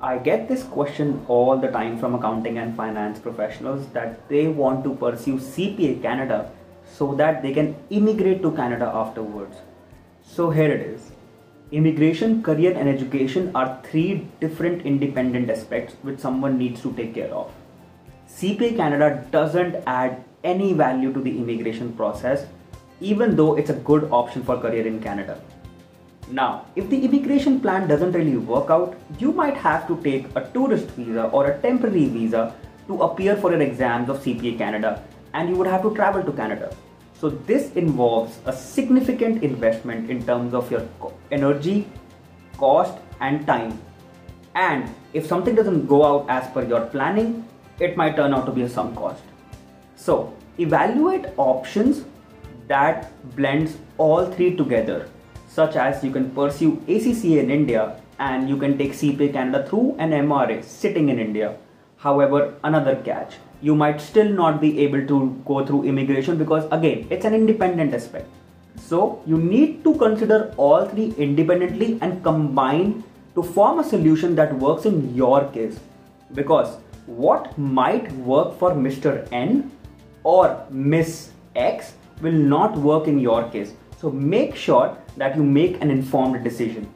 I get this question all the time from accounting and finance professionals that they want to pursue CPA Canada so that they can immigrate to Canada afterwards. So here it is. Immigration, career, and education are three different independent aspects which someone needs to take care of. CPA Canada doesn't add any value to the immigration process, even though it's a good option for career in Canada. Now, if the immigration plan doesn't really work out, you might have to take a tourist visa or a temporary visa to appear for your exams of CPA Canada and you would have to travel to Canada. So this involves a significant investment in terms of your energy, cost and time. And if something doesn't go out as per your planning, it might turn out to be a sunk cost. So evaluate options that blends all three together, such as you can pursue ACCA in India and you can take CPA Canada through an MRA sitting in India. However, another catch you might still not be able to go through immigration because again it's an independent aspect so you need to consider all three independently and combine to form a solution that works in your case because what might work for Mr. N or Miss X will not work in your case. So make sure that you make an informed decision.